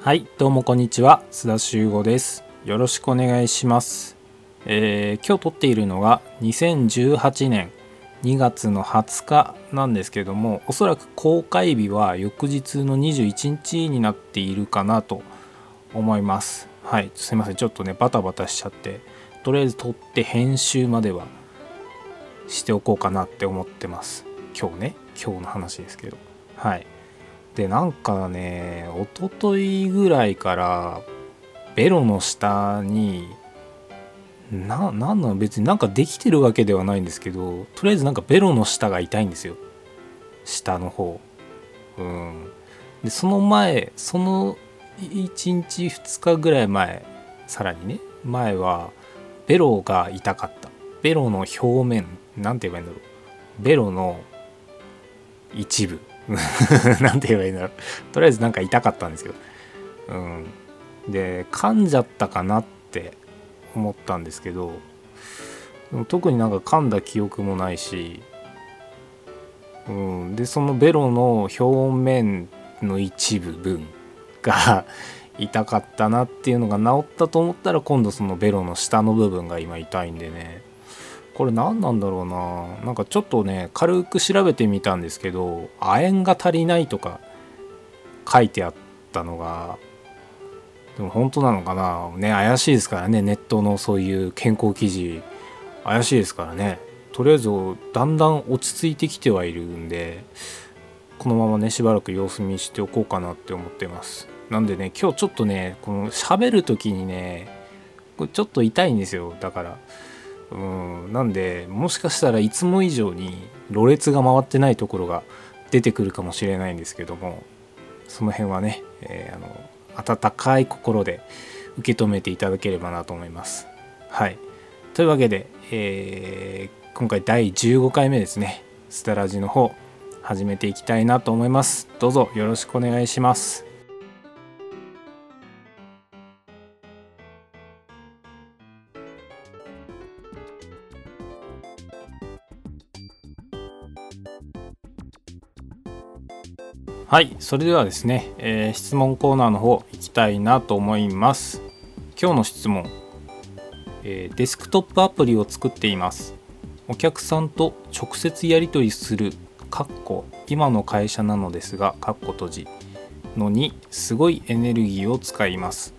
はいどうもこんにちは。須田修吾です。よろしくお願いします、えー今日撮っているのが2018年2月の20日なんですけどもおそらく公開日は翌日の21日になっているかなと思います。はいすいません。ちょっとねバタバタしちゃってとりあえず撮って編集まではしておこうかなって思ってます。今日ね今日の話ですけど。はい。でなんかね一昨日ぐらいからベロの下にななんなの別になんかできてるわけではないんですけどとりあえずなんかベロの下が痛いんですよ。下の方。うん。でその前その1日2日ぐらい前さらにね前はベロが痛かった。ベロの表面なんて言えばいいんだろう。ベロの一部。なんて言えばいいんだろう。とりあえずなんか痛かったんですようん。で噛んじゃったかなって思ったんですけど特になんか噛んだ記憶もないし、うん、でそのベロの表面の一部分が 痛かったなっていうのが治ったと思ったら今度そのベロの下の部分が今痛いんでね。これ何なんだろうな。なんかちょっとね軽く調べてみたんですけど亜鉛が足りないとか書いてあったのがでも本当なのかな。ね怪しいですからね。ネットのそういう健康記事。怪しいですからね。とりあえずだんだん落ち着いてきてはいるんでこのままねしばらく様子見しておこうかなって思ってます。なんでね今日ちょっとねこの喋る時にねこれちょっと痛いんですよ。だからうんなんでもしかしたらいつも以上にろれつが回ってないところが出てくるかもしれないんですけどもその辺はね、えーあの温かい心で受け止めていただければなと思います。はいというわけで、えー今回第15回目ですねスタラジの方始めていきたいなと思います。どうぞよろしくお願いします。はい、それではですね、えー質問コーナーの方行きたいなと思います。今日の質問、えーデスクトップアプリを作っています。お客さんと直接やり取りする、かっこ今の会社なのですが、かっこ閉じのにすごいエネルギーを使います。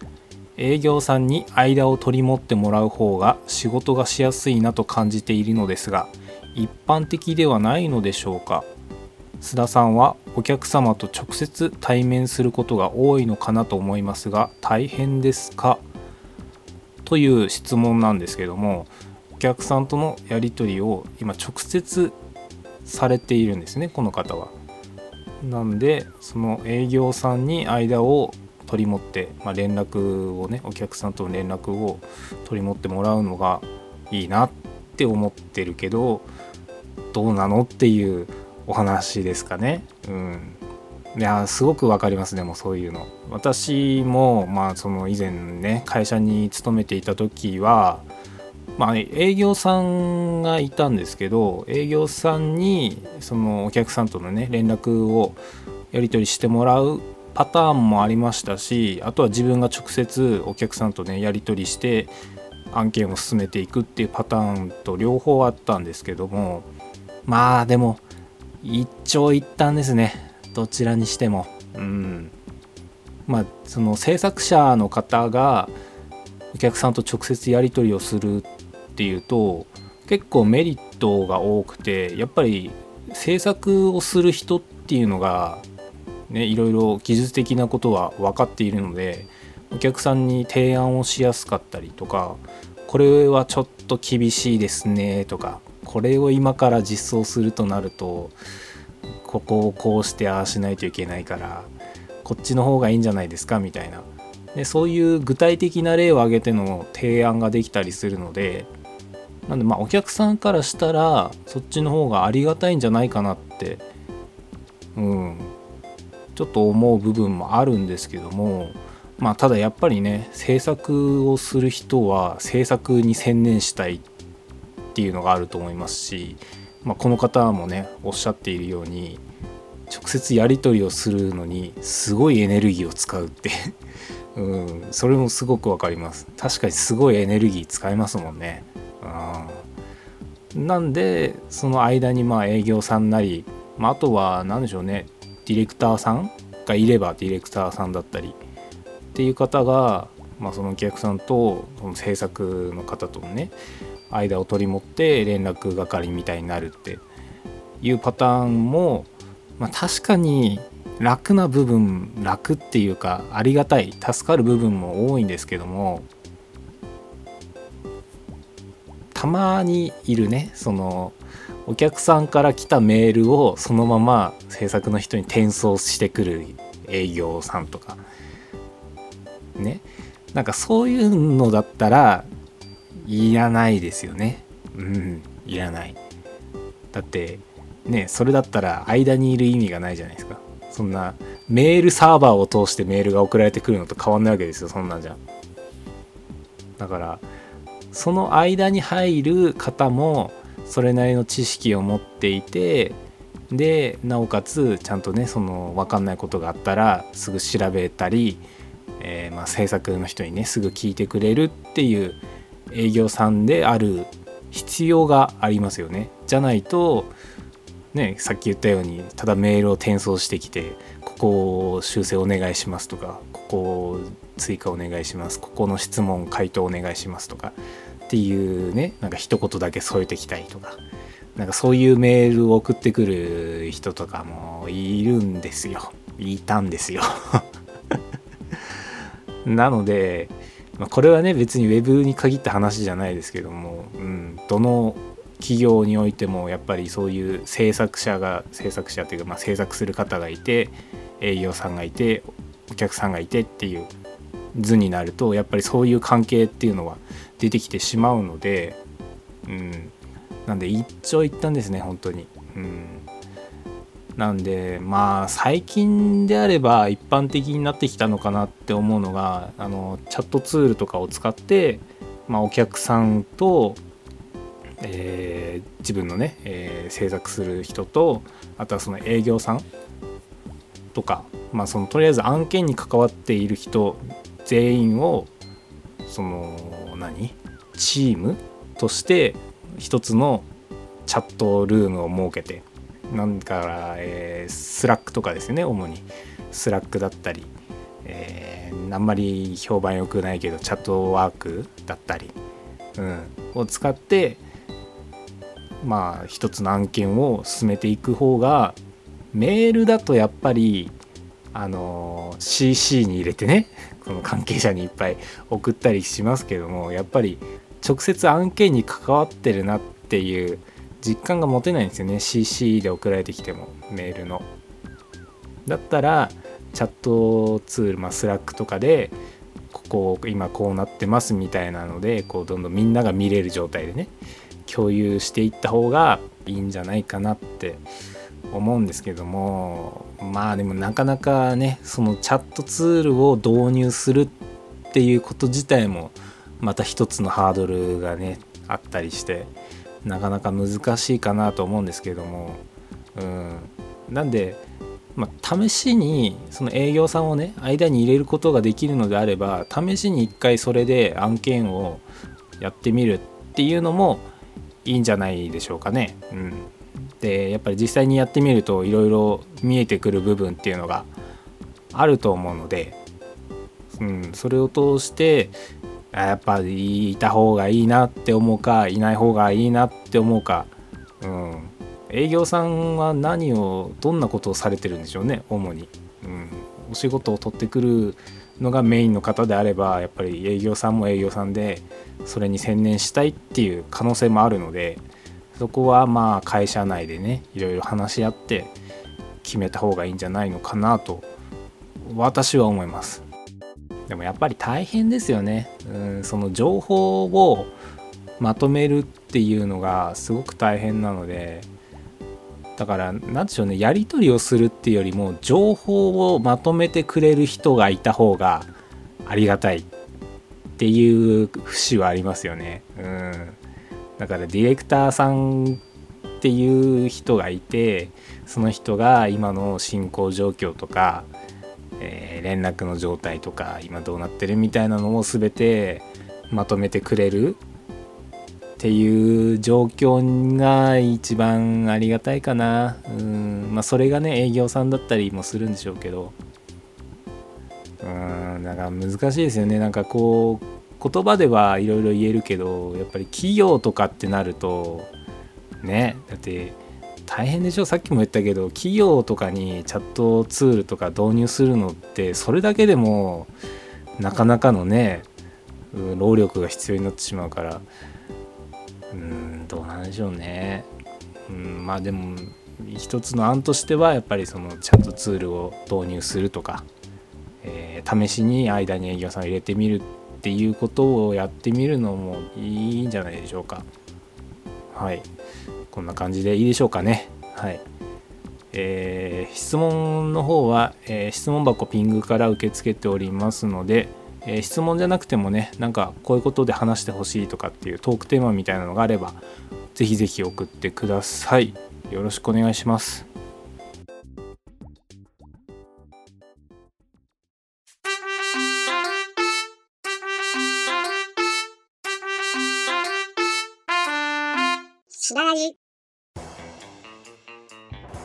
営業さんに間を取り持ってもらう方が仕事がしやすいなと感じているのですが、一般的ではないのでしょうか。須田さんはお客様と直接対面することが多いのかなと思いますが大変ですか？という質問なんですけどもお客さんとのやり取りを今直接されているんですねこの方は。なんでその営業さんに間を取り持って、まあ、連絡をねお客さんとの連絡を取り持ってもらうのがいいなって思ってるけどどうなの？っていうお話ですかね。うん、いやすごくわかりますでもそういうの。私もまあその以前ね会社に勤めていた時はまあ営業さんがいたんですけど営業さんにそのお客さんとのね連絡をやり取りしてもらうパターンもありましたしあとは自分が直接お客さんとねやり取りして案件を進めていくっていうパターンと両方あったんですけどもまあでも一長一短ですね。どちらにしても。うん。まあその制作者の方がお客さんと直接やり取りをするっていうと結構メリットが多くてやっぱり制作をする人っていうのがねいろいろ技術的なことは分かっているのでお客さんに提案をしやすかったりとかこれはちょっと厳しいですねとかこれを今から実装するとなるとここをこうしてああしないといけないからこっちの方がいいんじゃないですかみたいな。でそういう具体的な例を挙げての提案ができたりするのでなんでまあお客さんからしたらそっちの方がありがたいんじゃないかなってうんちょっと思う部分もあるんですけどもまあただやっぱりね制作をする人は制作に専念したいっていうのがあると思いますしまあ、この方もねおっしゃっているように直接やり取りをするのにすごいエネルギーを使うって うんそれもすごくわかります。確かにすごいエネルギー使いますもんね。うんなんでその間にまあ営業さんなり、まあ、あとは何でしょうねディレクターさんがいればディレクターさんだったりっていう方が、まあ、そのお客さんとその制作の方とのね間を取り持って連絡係みたいになるっていうパターンも、まあ、確かに楽な部分楽っていうかありがたい助かる部分も多いんですけどもたまにいるねそのお客さんから来たメールをそのまま制作の人に転送してくる営業さんとか。ね。なんかそういうのだったらいらないですよね。うん。いらない。だってねそれだったら間にいる意味がないじゃないですか。そんなメールサーバーを通してメールが送られてくるのと変わんないわけですよ。そんなんじゃ。だからその間に入る方もそれなりの知識を持っていてでなおかつちゃんとねその分かんないことがあったらすぐ調べたり、えー、まあ制作の人にねすぐ聞いてくれるっていう営業さんである必要がありますよね。じゃないとねさっき言ったようにただメールを転送してきてここを修正お願いしますとかここを追加お願いしますここの質問回答お願いしますとかっていうねなんか一言だけ添えてきたりとかなんかそういうメールを送ってくる人とかもいるんですよいたんですよ なのでまあ、これはね別に Web に限った話じゃないですけども、うん、どの企業においてもやっぱりそういう制作者が制作者というか、まあ、制作する方がいて営業さんがいてお客さんがいてっていう図になるとやっぱりそういう関係っていうのは出てきてしまうので、うん、なんで一長一短ですね本当に。うんなんでまあ最近であれば一般的になってきたのかなって思うのがあのチャットツールとかを使って、まあ、お客さんと、えー、自分のね、えー、制作する人とあとはその営業さんとか、まあ、そのとりあえず案件に関わっている人全員をその何？チームとして一つのチャットルームを設けてなんか、えー、 Slack とかですね主に。 Slack だったり、えー、あんまり評判良くないけど Chatwork だったり、うん、を使ってまあ一つの案件を進めていく方がメールだとやっぱりあの CC に入れてねこの関係者にいっぱい送ったりしますけどもやっぱり直接案件に関わってるなっていう実感が持てないんですよね。CC で送られてきてもメールの。だったらチャットツール、まあ、 Slack とかでここ今こうなってますみたいなのでこうどんどんみんなが見れる状態でね共有していった方がいいんじゃないかなって思うんですけどもまあでもなかなかねそのチャットツールを導入するっていうこと自体もまた一つのハードルがねあったりしてなかなか難しいかなと思うんですけれども、うん、なんで、まあ、試しにその営業さんをね間に入れることができるのであれば試しに一回それで案件をやってみるっていうのもいいんじゃないでしょうかね。うん、でやっぱり実際にやってみるといろいろ見えてくる部分っていうのがあると思うので、うん、それを通してやっぱりいた方がいいなって思うかいない方がいいなって思うか、うん、営業さんは何をどんなことをされてるんでしょうね主に、うん、お仕事を取ってくるのがメインの方であればやっぱり営業さんも営業さんでそれに専念したいっていう可能性もあるのでそこはまあ会社内でねいろいろ話し合って決めた方がいいんじゃないのかなと私は思います。でもやっぱり大変ですよね。うん、その情報をまとめるっていうのがすごく大変なのでだから何でしょうねやり取りをするっていうよりも情報をまとめてくれる人がいた方がありがたいっていう節はありますよね。うん、だからディレクターさんっていう人がいてその人が今の進行状況とか、連絡の状態とか今どうなってるみたいなのを全てまとめてくれるっていう状況が一番ありがたいかな。うんまあそれがね営業さんだったりもするんでしょうけど。うんだから難しいですよね。なんかこう言葉ではいろいろ言えるけどやっぱり企業とかってなるとねだって大変でしょ？さっきも言ったけど企業とかにチャットツールとか導入するのってそれだけでもなかなかのね労力が必要になってしまうからうんどうなんでしょうね。うんまあでも一つの案としてはやっぱりそのチャットツールを導入するとか、えー、試しに間に営業さんを入れてみるっていうことをやってみるのもいいんじゃないでしょうか。はいこんな感じでいいでしょうかね。はい。えー、質問の方は、えー、質問箱ピングから受け付けておりますので、えー、質問じゃなくてもねなんかこういうことで話してほしいとかっていうトークテーマみたいなのがあればぜひぜひ送ってください。よろしくお願いします。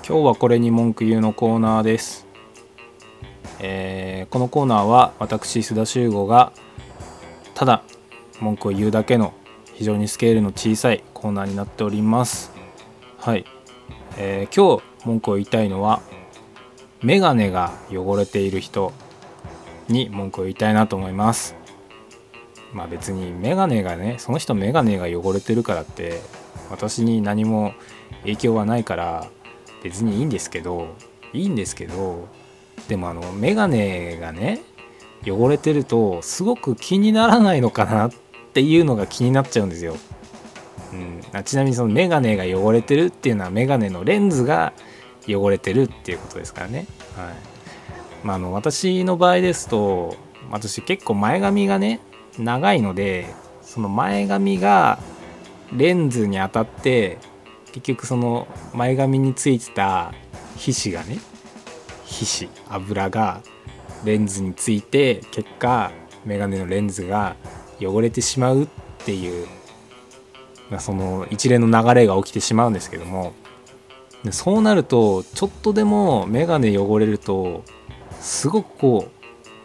今日はこれに文句言うのコーナーです。えー、このコーナーは私須田修吾がただ文句を言うだけの非常にスケールの小さいコーナーになっております。はい、えー、今日文句を言いたいのはメガネが汚れている人に文句を言いたいなと思います。まあ別にメガネがねその人メガネが汚れてるからって私に何も影響はないから別にいいんですけどいいんですけどでもあのメガネがね汚れてるとすごく気にならないのかなっていうのが気になっちゃうんですよ。うん、あちなみにそのメガネが汚れてるっていうのはメガネのレンズが汚れてるっていうことですからね。はいまあ、あの私の場合ですと私結構前髪がね長いのでその前髪がレンズに当たって結局その前髪についてた皮脂がね皮脂油がレンズについて結果メガネのレンズが汚れてしまうっていう、まあ、その一連の流れが起きてしまうんですけどもでそうなるとちょっとでもメガネ汚れるとすごくこう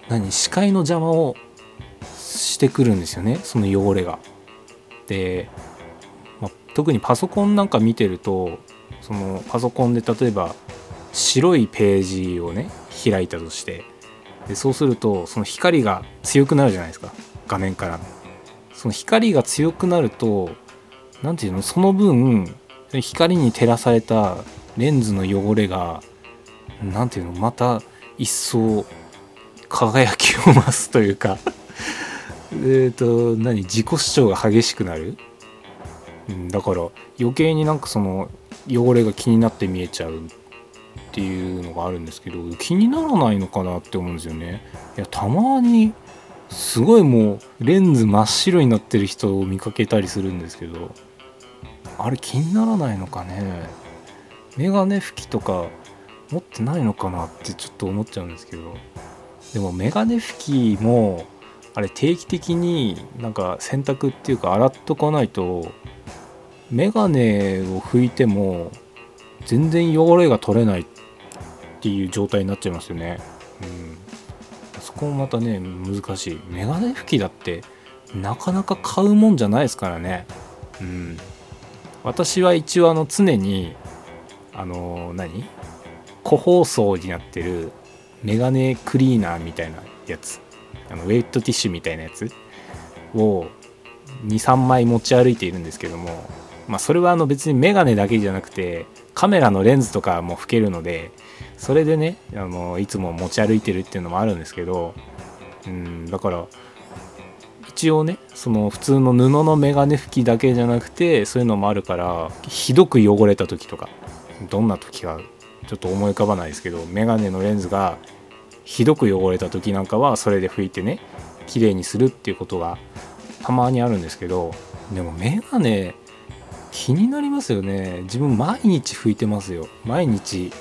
何視界の邪魔をしてくるんですよねその汚れが。で、特にパソコンなんか見てるとそのパソコンで例えば白いページをね開いたとしてでそうするとその光が強くなるじゃないですか。画面からの。その光が強くなると何て言うのその分光に照らされたレンズの汚れが何て言うのまた一層輝きを増すというか。えっと何？自己主張が激しくなる、うん、だから余計になんかその汚れが気になって見えちゃうっていうのがあるんですけど気にならないのかなって思うんですよね。いやたまにすごいもうレンズ真っ白になってる人を見かけたりするんですけどあれ気にならないのかね。メガネ拭きとか持ってないのかなってちょっと思っちゃうんですけどでもメガネ拭きもあれ定期的になんか洗濯っていうか洗っとかないとメガネを拭いても全然汚れが取れないっていう状態になっちゃいますよね。うん、そこもまたね難しい。メガネ拭きだってなかなか買うもんじゃないですからね。うん、私は一応あの常にあの何？個包装になってるメガネクリーナーみたいなやつあのウェイトティッシュみたいなやつを23枚持ち歩いているんですけどもまあそれはあの別にメガネだけじゃなくてカメラのレンズとかも拭けるのでそれでねあのいつも持ち歩いてるっていうのもあるんですけどうんだから一応ねその普通の布のメガネ拭きだけじゃなくてそういうのもあるからひどく汚れた時とかどんな時かちょっと思い浮かばないですけどメガネのレンズがひどく汚れた時なんかはそれで拭いてね綺麗にするっていうことがたまにあるんですけどでもメガネ気になりますよね。自分毎日拭いてますよ。毎日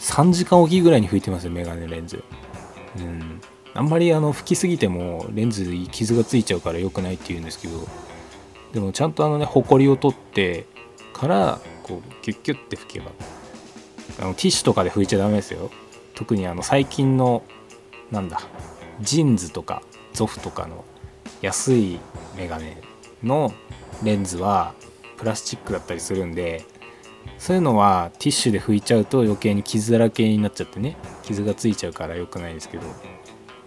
3時間おきぐらいに拭いてますよメガネレンズ。うん。あんまりあの拭きすぎてもレンズに傷がついちゃうから良くないって言うんですけどでもちゃんとあのねほこりを取ってからこうキュッキュッて拭けばあのティッシュとかで拭いちゃダメですよ。特にあの最近のなんだ JINS とか Zoff とかの安いメガネのレンズはプラスチックだったりするんでそういうのはティッシュで拭いちゃうと余計に傷だらけになっちゃってね傷がついちゃうから良くないですけど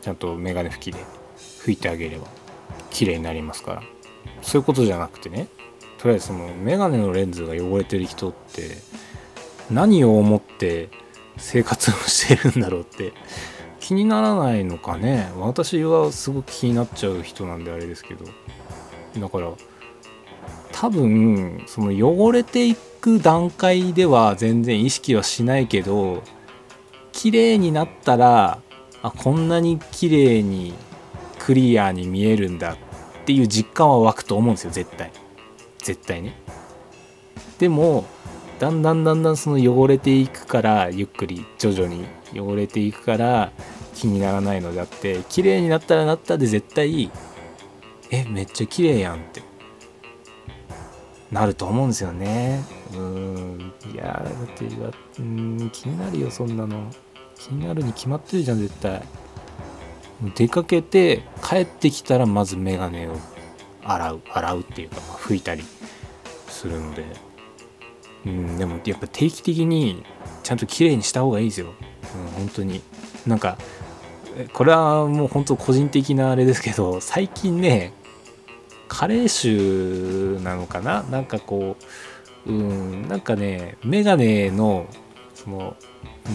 ちゃんとメガネ拭きで拭いてあげれば綺麗になりますから。そういうことじゃなくてねとりあえずそのメガネのレンズが汚れてる人って何を思って生活をしてるんだろうって気にならないのかね。私はすごく気になっちゃう人なんであれですけど。だから多分その汚れていく段階では全然意識はしないけど綺麗になったらあこんなに綺麗にクリアに見えるんだっていう実感は湧くと思うんですよ絶対。絶対ね。でもだんだんだんだんその汚れていくからゆっくり徐々に汚れていくから気にならないのであって綺麗になったらなったで絶対えめっちゃ綺麗やんって。なると思うんですよね。うん。いやだってうん気になるよそんなの。気になるに決まってるじゃん絶対。出かけて帰ってきたらまずメガネを洗う。洗うっていうか、まあ、拭いたりするので。うんでもやっぱ定期的にちゃんと綺麗にした方がいいですよ、うん、本当に。なんかこれはもう本当個人的なあれですけど最近ね加齢臭なのかな？なんかこううんなんかねメガネのその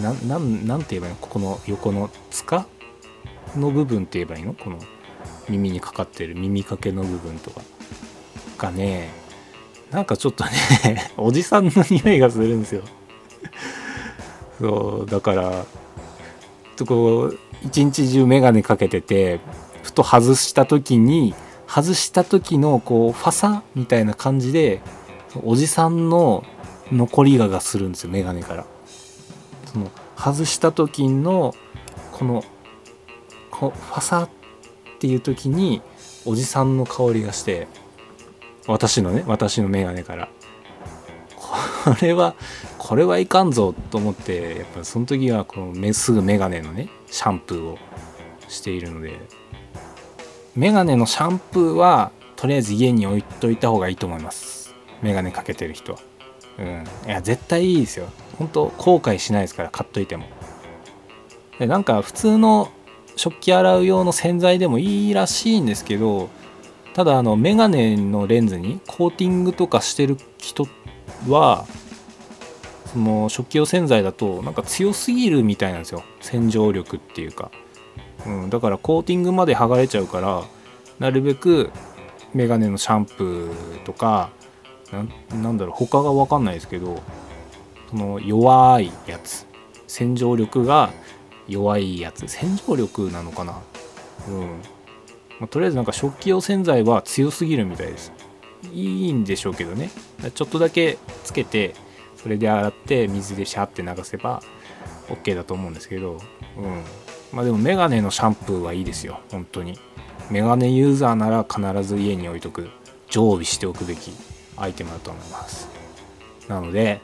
なななんて言えばいいの？ここの横の塚？の部分って言えばいいの？この耳にかかってる耳かけの部分とか？がねなんかちょっとね おじさんの匂いがするんですよ。そうだからとこう一日中眼鏡かけててふと外した時に外した時のこうファサみたいな感じでおじさんの残りががするんですよ眼鏡から。その外した時のこのこファサっていう時におじさんの香りがして私のね私の眼鏡から。これはこれはいかんぞと思ってやっぱその時はこのすぐ眼鏡のねシャンプーをしているので。メガネのシャンプーはとりあえず家に置いといた方がいいと思います。メガネかけてる人は。うん。いや絶対いいですよ。本当後悔しないですから買っといても。でなんか普通の食器洗う用の洗剤でもいいらしいんですけどただあのメガネのレンズにコーティングとかしてる人はその食器用洗剤だとなんか強すぎるみたいなんですよ。洗浄力っていうか。うん、だからコーティングまで剥がれちゃうからなるべくメガネのシャンプーとかなんだろう他が分かんないですけどその弱いやつ。洗浄力が弱いやつ。洗浄力なのかな？うん、まあ、とりあえずなんか食器用洗剤は強すぎるみたいです。いいんでしょうけどね。ちょっとだけつけてそれで洗って水でシャーって流せば OK だと思うんですけど。うん。まあでもメガネのシャンプーはいいですよ。本当に。メガネユーザーなら必ず家に置いとく常備しておくべきアイテムだと思います。なので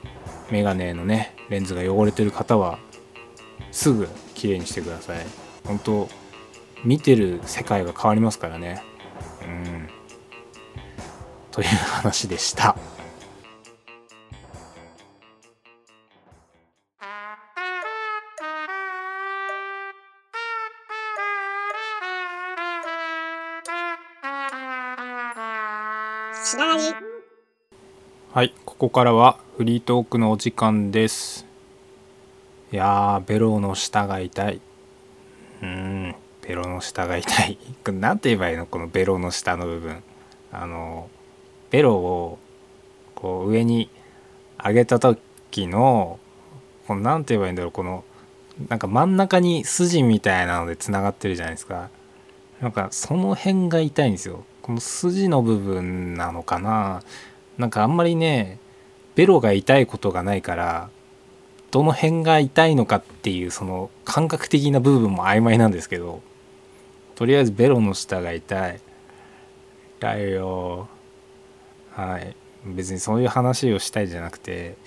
メガネのねレンズが汚れてる方はすぐきれいにしてください。本当見てる世界が変わりますからね。うん。という話でした。はいここからはフリートークのお時間です。いやーベロの下が痛い。うんベロの下が痛い。何て言えばいいの？このベロの下の部分。あのベロをこう上に上げた時のこの何て言えばいいんだろう？このなんか真ん中に筋みたいなのでつながってるじゃないですか。なんかその辺が痛いんですよ。この筋の部分なのかな？なんかあんまりねベロが痛いことがないからどの辺が痛いのかっていうその感覚的な部分も曖昧なんですけどとりあえずベロの下が痛い。痛いよ。はい。別にそういう話をしたいじゃなくて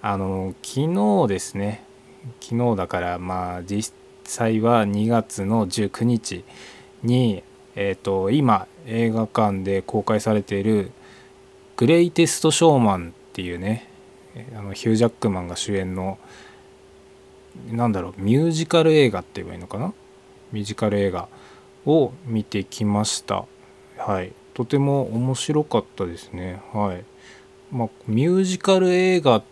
あの昨日ですね。昨日だからまあ実際は2月の19日にえっ、ー、と今映画館で公開されている「グレイテスト・ショーマン」っていうねあのヒュージャックマンが主演のなんだろうミュージカル映画って言えばいいのかな？ミュージカル映画を見てきました。はい。とても面白かったですね。はい。まあミュージカル映画っ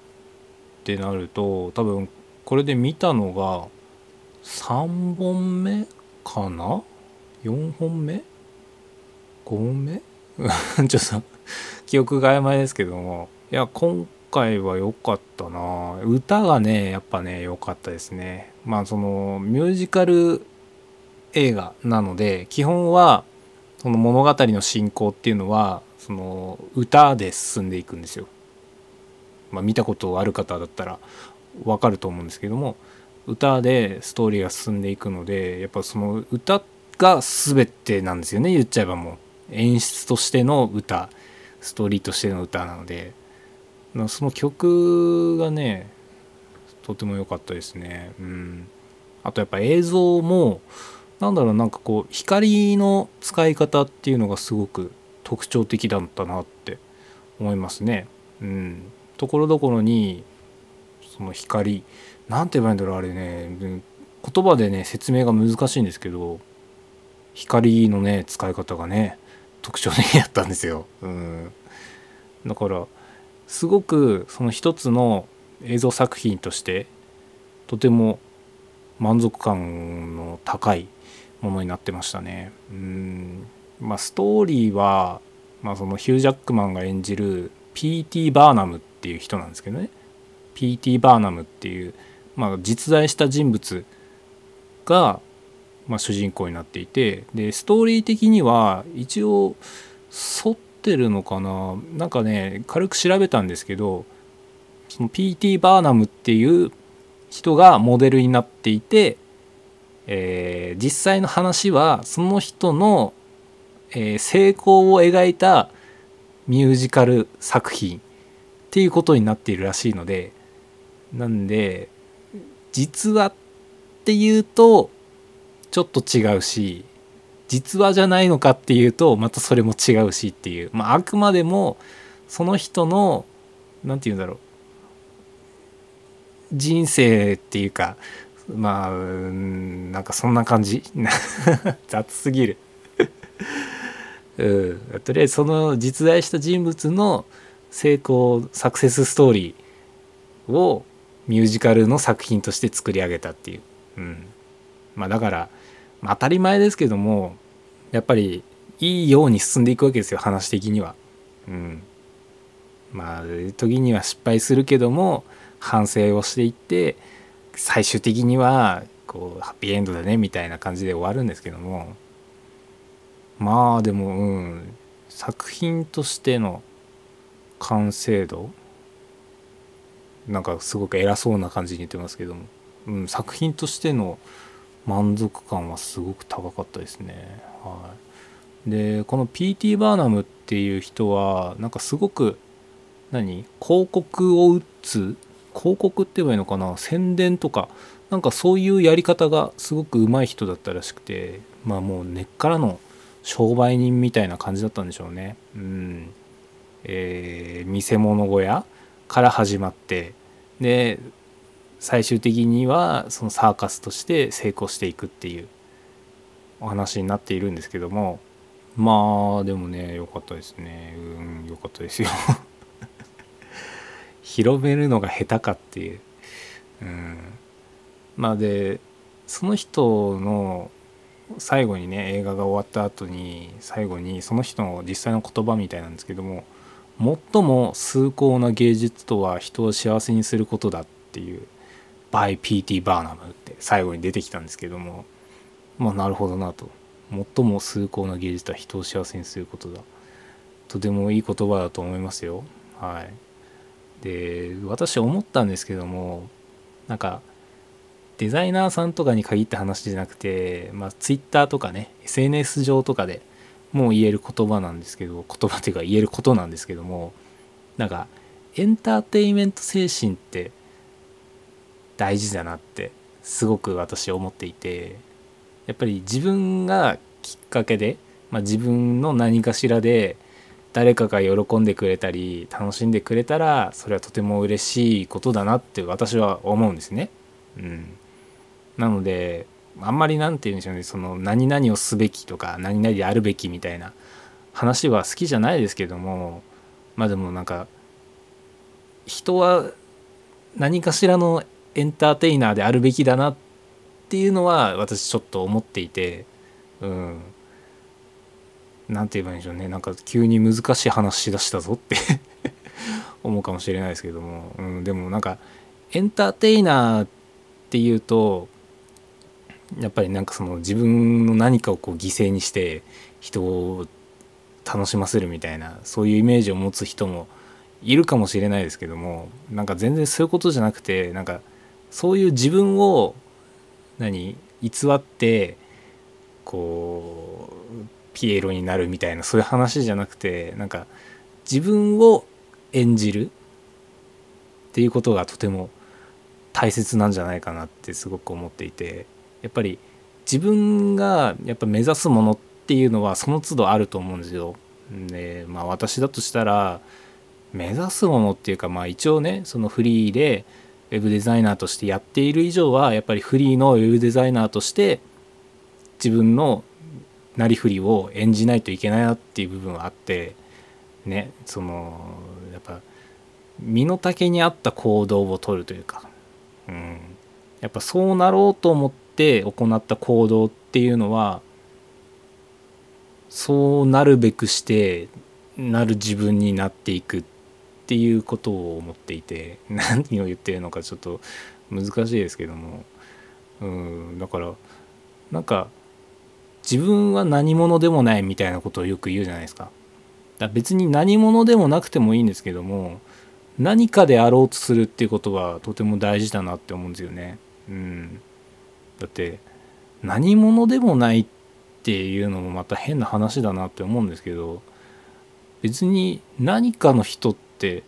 てなると多分これで見たのが3本目かな？4本目？5本目？ちょっと記憶が曖昧ですけどもいや今回は良かったな。歌がねやっぱね良かったですね。まあそのミュージカル映画なので基本はその物語の進行っていうのはその歌で進んでいくんですよ。まあ、見たことある方だったら分かると思うんですけども歌でストーリーが進んでいくのでやっぱその歌が全てなんですよね言っちゃえばもう。演出としての歌。ストーリーとしての歌なのでその曲がねとても良かったですね。うん。あとやっぱ映像もなんだろうなんかこう光の使い方っていうのがすごく特徴的だったなって思いますね。うん。ところどころにその光なんて言えばいいんだろうあれね。言葉でね説明が難しいんですけど光のね使い方がね特徴的だったんですよ。うん、だからすごくその一つの映像作品としてとても満足感の高いものになってましたね。うんまあ、ストーリーは、まあ、そのヒュージャックマンが演じる P.T. バーナムっていう人なんですけどね P.T. バーナムっていう、まあ、実在した人物が、まあ、主人公になっていてでストーリー的には一応沿ってるのかな？なんかね軽く調べたんですけどその P.T. バーナムっていう人がモデルになっていて、えー、実際の話はその人の、えー、成功を描いたミュージカル作品っていうことになっているらしいのでなんで実話っていうとちょっと違うし実話じゃないのかっていうとまたそれも違うしっていう、まあ、あくまでもその人の何て言うんだろう。人生っていうかまあなんかそんな感じ。雑すぎる。うん、とりあえずその実在した人物の成功サクセスストーリーをミュージカルの作品として作り上げたっていう、うん、まあだから、まあ、当たり前ですけどもやっぱりいいように進んでいくわけですよ話的には。うん、まあ時には失敗するけども反省をしていって最終的にはこうハッピーエンドだねみたいな感じで終わるんですけども。まあでもうん。作品としての完成度なんかすごく偉そうな感じに言ってますけども、うん、作品としての満足感はすごく高かったですね。はい、でこの P.T. バーナムっていう人はなんかすごく何？広告を打つ？広告って言えばいいのかな？宣伝とかなんかそういうやり方がすごく上手い人だったらしくてまあもう根っからの商売人みたいな感じだったんでしょうね。うんえー、見せ物小屋から始まってで最終的にはそのサーカスとして成功していくっていうお話になっているんですけどもまあでもね良かったですね。うん良かったですよ。広めるのが下手かっていう。うん。まあでその人の最後にね映画が終わった後に最後にその人の実際の言葉みたいなんですけども最も崇高な芸術とは人を幸せにすることだっていう by P.T. バーナムって最後に出てきたんですけどもまあなるほどなと最も崇高な芸術は人を幸せにすることだとてもいい言葉だと思いますよ。はい、で私思ったんですけどもなんかデザイナーさんとかに限った話じゃなくて、まあ、Twitter とかね SNS 上とかでもう言える言葉なんですけど言葉っていうか言えることなんですけどもなんかエンターテインメント精神って大事だなってすごく私思っていてやっぱり自分がきっかけで、まあ、自分の何かしらで誰かが喜んでくれたり楽しんでくれたらそれはとても嬉しいことだなって私は思うんですね。うん、なのであんまり何て言うんでしょうねその何々をすべきとか何々であるべきみたいな話は好きじゃないですけどもまあでもなんか人は何かしらのエンターテイナーであるべきだなっていうのは私ちょっと思っていてうん。何て言えばいいんでしょうね。なんか急に難しい話しだしたぞって 思うかもしれないですけども、うん、でもなんかエンターテイナーっていうとやっぱりなんかその自分の何かをこう犠牲にして人を楽しませるみたいなそういうイメージを持つ人もいるかもしれないですけどもなんか全然そういうことじゃなくてなんかそういう自分を何偽ってこうピエロになるみたいなそういう話じゃなくてなんか自分を演じるっていうことがとても大切なんじゃないかなってすごく思っていてやっぱり自分がやっぱ目指すものっていうのはその都度あると思うんですよ。でまあ私だとしたら目指すものっていうかまあ一応ねそのフリーでウェブデザイナーとしてやっている以上はやっぱりフリーのウェブデザイナーとして自分のなりふりを演じないといけないなっていう部分はあってねそのやっぱ身の丈に合った行動をとるというか、うん、やっぱそうなろうと思って行った行動っていうのはそうなるべくしてなる自分になっていくってていうことを思っていて何を言ってるのかちょっと難しいですけどもうんだからなんか自分は何者でもないみたいなことをよく言うじゃないですか。だ別に何者でもなくてもいいんですけども何かであろうとするっていうことはとても大事だなって思うんですよね。うん、だって何者でもないっていうのもまた変な話だなって思うんですけど別に何かの人ってって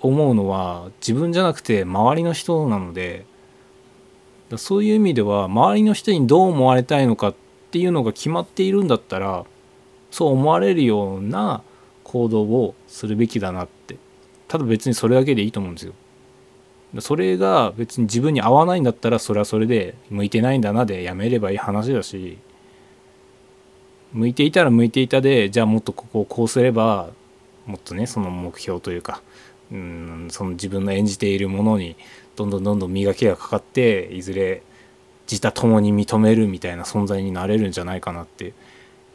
思うのは自分じゃなくて周りの人なのでそういう意味では周りの人にどう思われたいのかっていうのが決まっているんだったらそう思われるような行動をするべきだなってただ別にそれだけでいいと思うんですよ。それが別に自分に合わないんだったらそれはそれで向いてないんだなでやめればいい話だし向いていたら向いていたでじゃあもっとここをこうすればもっとねその目標というかうんその自分の演じているものにどんどんどんどん磨きがかかっていずれ自他ともに認めるみたいな存在になれるんじゃないかなって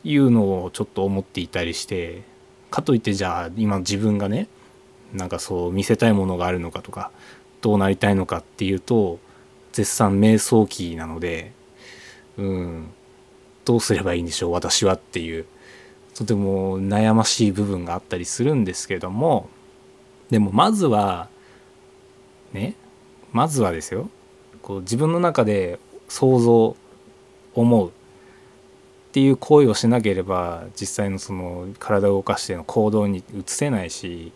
いうのをちょっと思っていたりしてかといってじゃあ今自分がねなんかそう見せたいものがあるのかとかどうなりたいのかっていうと絶賛瞑想期なのでうんどうすればいいんでしょう私はっていうとても悩ましい部分があったりするんですけどもでもまずはねまずはですよ。こう自分の中で想像思うっていう行為をしなければ実際のその体を動かしての行動に移せないし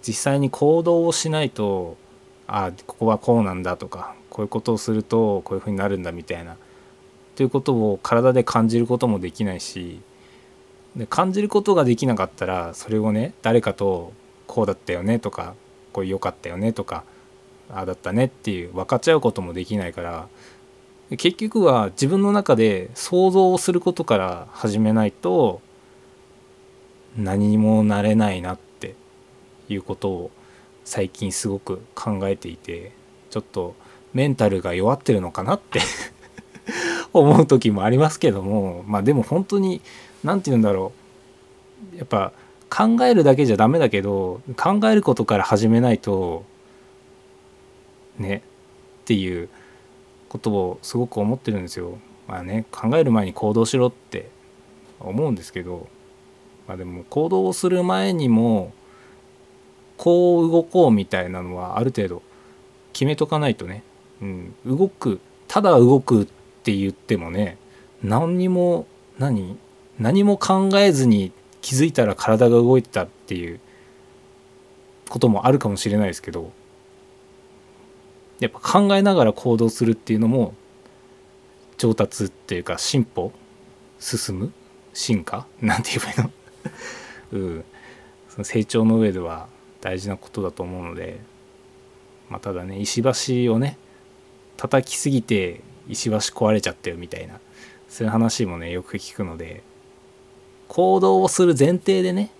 実際に行動をしないとあここはこうなんだとかこういうことをするとこういうふうになるんだみたいなということを体で感じることもできないしで感じることができなかったらそれをね誰かとこうだったよねとかこう良かったよねとかああだったねっていう分かっちゃうこともできないから結局は自分の中で想像をすることから始めないと何にもなれないなっていうことを最近すごく考えていてちょっとメンタルが弱ってるのかなって 思う時もありますけどもまあでも本当に何て言うんだろうやっぱ考えるだけじゃダメだけど考えることから始めないとねっていうことをすごく思ってるんですよ。まあね考える前に行動しろって思うんですけどまあでも行動をする前にもこう動こうみたいなのはある程度決めとかないとね、うん、動くただ動くって言ってもね何にも何何も考えずに気づいたら体が動いてたっていうこともあるかもしれないですけどやっぱ考えながら行動するっていうのも上達っていうか進歩進む進化？なんて言えばいいの？うん、その成長の上では大事なことだと思うので、まあ、ただね石橋をね叩きすぎて石橋壊れちゃったよみたいなそういう話もねよく聞くので行動をする前提でね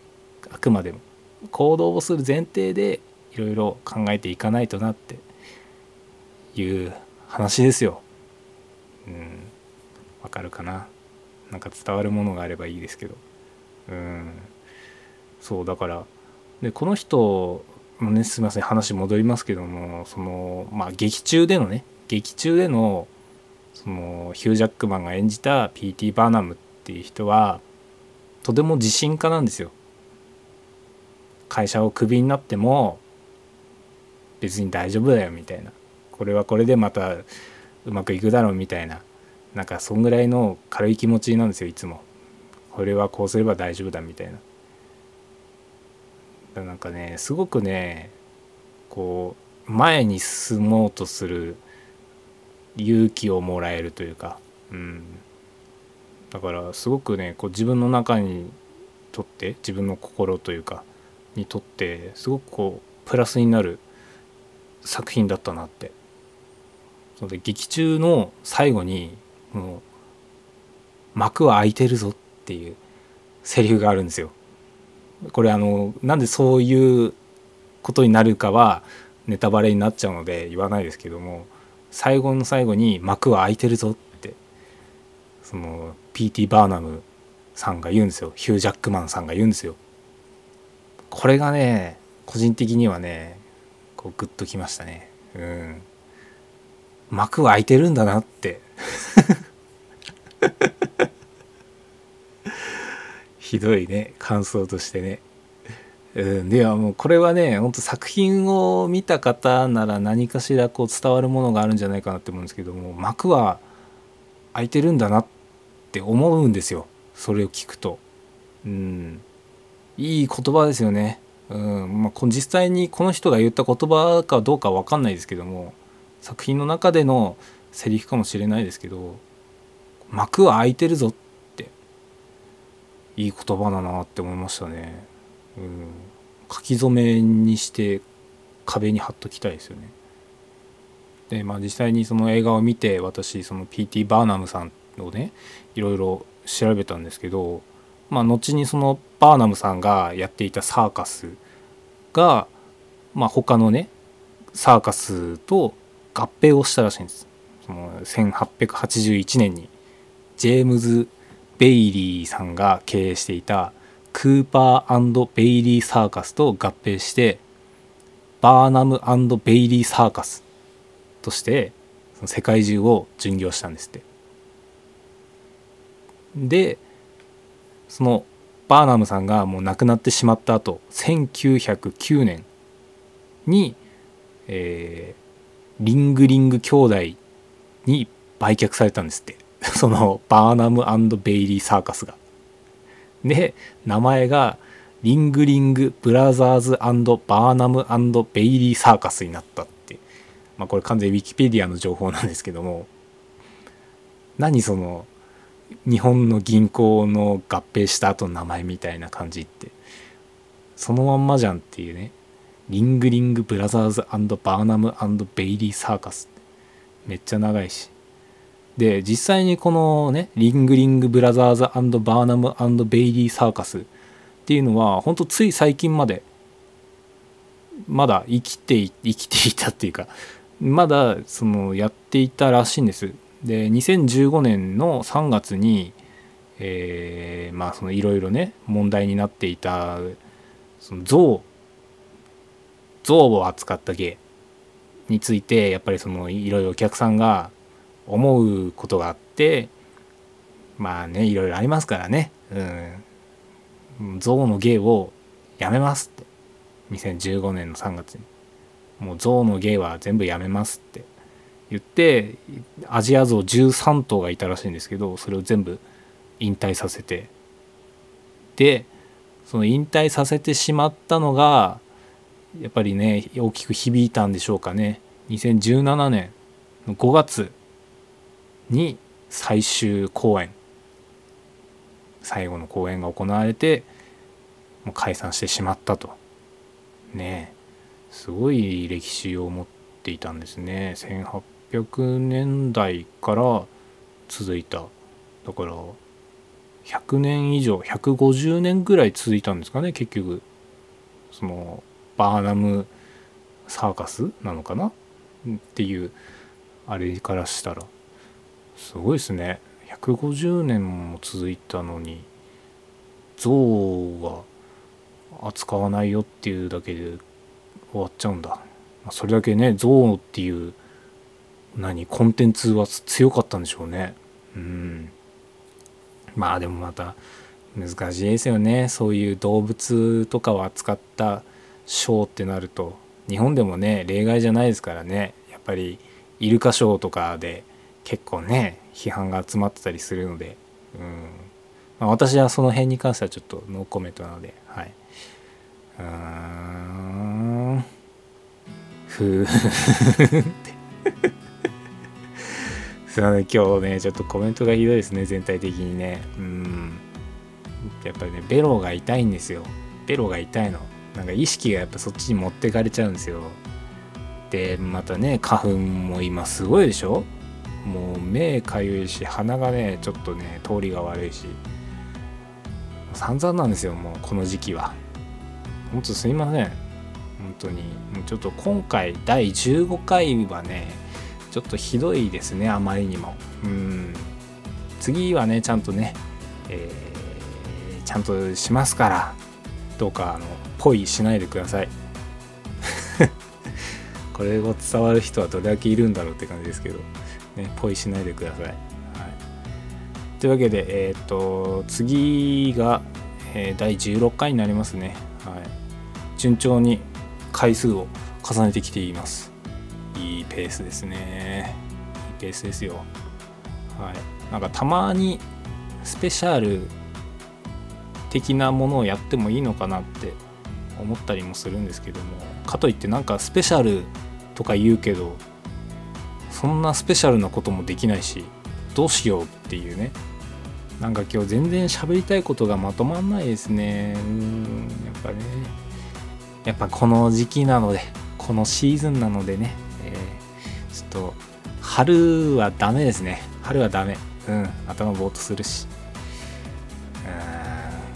あくまでも行動をする前提でいろいろ考えていかないとなっていう話ですよ。うん、わかるかな？なんか伝わるものがあればいいですけど。うん、そうだからでこの人もねすみません話戻りますけどもそのまあ劇中でのね劇中でのそのヒュー・ジャックマンが演じた P.T. バーナムっていう人はとても自信家なんですよ。会社をクビになっても別に大丈夫だよみたいな。これはこれでまたうまくいくだろうみたいな。なんかそんぐらいの軽い気持ちなんですよいつも。これはこうすれば大丈夫だみたいな。なんかねすごくねこう前に進もうとする勇気をもらえるというか、うん、だからすごくねこう自分の中にとって自分の心というかにとってすごくこうプラスになる作品だったなってそで劇中の最後にもう幕は開いてるぞっていうセリフがあるんですよ。これあのなんでそういうことになるかはネタバレになっちゃうので言わないですけども最後の最後に幕は開いてるぞってその P.T. バーナムさんが言うんですよヒュー・ジャックマンさんが言うんですよ。これがね個人的にはねこうグッときましたね。うん幕は開いてるんだなって ひどいね感想としてね。うん、ではもうこれはねほんと作品を見た方なら何かしらこう伝わるものがあるんじゃないかなって思うんですけども幕は開いてるんだなって思うんですよそれを聞くと。うん、いい言葉ですよね。うんまあ、実際にこの人が言った言葉かどうか分かんないですけども作品の中でのセリフかもしれないですけど幕は開いてるぞっていい言葉だなって思いましたね。うん、書き初めにして壁に貼っときたいですよね。でまあ実際にその映画を見て私その P.T. バーナムさんをねいろいろ調べたんですけどまあ後にそのバーナムさんがやっていたサーカスがまあ他のねサーカスと合併をしたらしいんです。その1881年にジェームズ・ベイリーさんが経営していたクーパーベイリーサーカスと合併してバーナムベイリーサーカスとして世界中を巡業したんですって。でそのバーナムさんがもう亡くなってしまった後1909年に、えー、リングリング兄弟に売却されたんですって。そのバーナムベイリーサーカスが。で名前がリングリングブラザーズバーナムベイリーサーカスになったって。まあこれ完全にウィキペディアの情報なんですけども。何その日本の銀行の合併した後の名前みたいな感じって。そのまんまじゃんっていうね。リングリングブラザーズバーナムベイリーサーカス。めっちゃ長いし。で実際にこのねリングリングブラザーズバーナムベイリーサーカスっていうのはほんとつい最近までまだ生きて生きていたっていうかまだそのやっていたらしいんです。で2015年の3月に、えー、まあそのいろいろね問題になっていたその象象を扱った芸についてやっぱりそのいろいろお客さんが思うことがあってまあねいろいろありますからね、うん、象の芸をやめますって。2015年の3月に。もう象の芸は全部やめますって。言ってアジアゾウ13頭がいたらしいんですけどそれを全部引退させて。でその引退させてしまったのがやっぱりね大きく響いたんでしょうかね。2017年の5月に最終公演。最後の公演が行われてもう解散してしまったと。ねすごい歴史を持っていたんですね。1800年代から続いた。だから100年以上150年ぐらい続いたんですかね結局。そのバーナムサーカスなのかな？っていうあれからしたら。すごいですね。150年も続いたのに象は扱わないよっていうだけで終わっちゃうんだ。それだけね象っていう何コンテンツは強かったんでしょうね。うん。まあでもまた難しいですよね。そういう動物とかを扱ったショーってなると日本でもね例外じゃないですからね。やっぱりイルカショーとかで結構ね批判が集まってたりするので、うん。まあ、私はその辺に関してはちょっとノーコメントなのではい。うーん。ふーって すいません今日ねちょっとコメントがひどいですね全体的にね。うん。やっぱりねベロが痛いんですよ。ベロが痛いの。なんか意識がやっぱそっちに持ってかれちゃうんですよ。でまたね花粉も今すごいでしょ？もう目かゆいし鼻がねちょっとね通りが悪いし。散々なんですよもうこの時期は。ほんとすいません。本当に。もうちょっと今回第15回はねちょっとひどいですねあまりにも。うん。次はねちゃんとね、えー、ちゃんとしますからどうかあのポイしないでください。これを伝わる人はどれだけいるんだろうって感じですけどねポイしないでください、はい、というわけでえっ、と次が、えー、第16回になりますね。はい。順調に回数を重ねてきています。ペースですね。いいペースですよ。はい。なんかたまにスペシャル的なものをやってもいいのかなって思ったりもするんですけどもかといってなんかスペシャルとか言うけどそんなスペシャルなこともできないしどうしようっていうね。なんか今日全然喋りたいことがまとまんないですね。うんやっぱね。やっぱこの時期なのでこのシーズンなのでね、ちょっと春はダメですね。春はダメ。うん。頭ぼーっとするし。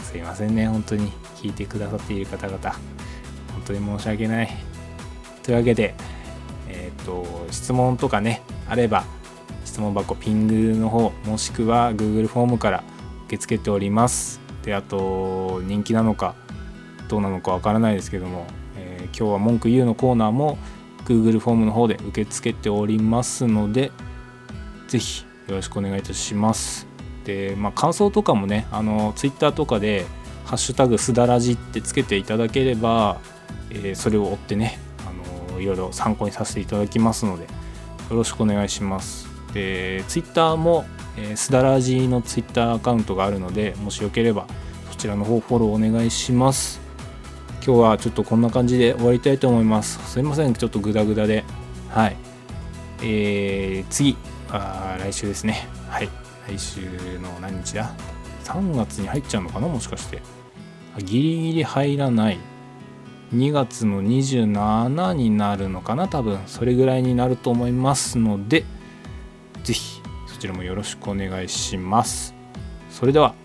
すいませんね。本当に。聞いてくださっている方々。本当に申し訳ない。というわけでえっと質問とかねあれば質問箱ピングの方もしくは Google フォームから受け付けております。であと人気なのかどうなのかわからないですけども、えー、今日は文句言うのコーナーも Google フォームの方で受け付けておりますので是非よろしくお願いいたします。でまあ感想とかもねあの Twitter とかで「ハッシュタグすだらじ」ってつけていただければ、えー、それを追ってねあのいろいろ参考にさせていただきますのでよろしくお願いします。で Twitter も、えー、すだらじの Twitter アカウントがあるのでもしよければそちらの方フォローお願いします。今日はちょっとこんな感じで終わりたいと思います。すいません。ちょっとグダグダで。はい。えー、次。あ来週ですね。はい。来週の何日だ？3月に入っちゃうのかな？もしかして。ギリギリ入らない。2月の27になるのかな？多分。それぐらいになると思いますので是非そちらもよろしくお願いします。それでは。